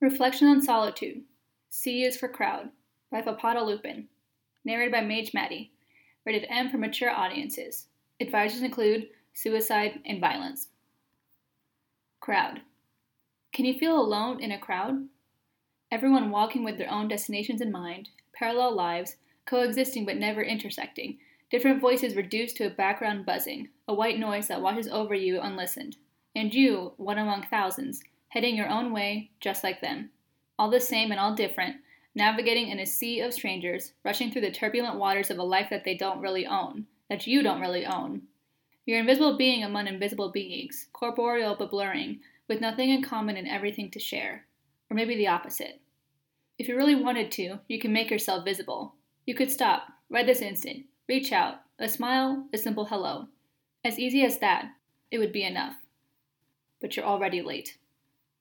Reflection on Solitude. C is for Crowd by Fapada Lupin. Narrated by Mage Maddie. Rated M for mature audiences. Advisors include suicide and violence. Crowd. Can you feel alone in a crowd? Everyone walking with their own destinations in mind, parallel lives, coexisting but never intersecting, different voices reduced to a background buzzing, a white noise that washes over you unlistened. And you, one among thousands, heading your own way, just like them. All the same and all different, navigating in a sea of strangers, rushing through the turbulent waters of a life that they don't really own, that you don't really own. You're invisible being among invisible beings, corporeal but blurring, with nothing in common and everything to share. Or maybe the opposite. If you really wanted to, you can make yourself visible. You could stop, right this instant, reach out, a smile, a simple hello. As easy as that, it would be enough. But you're already late.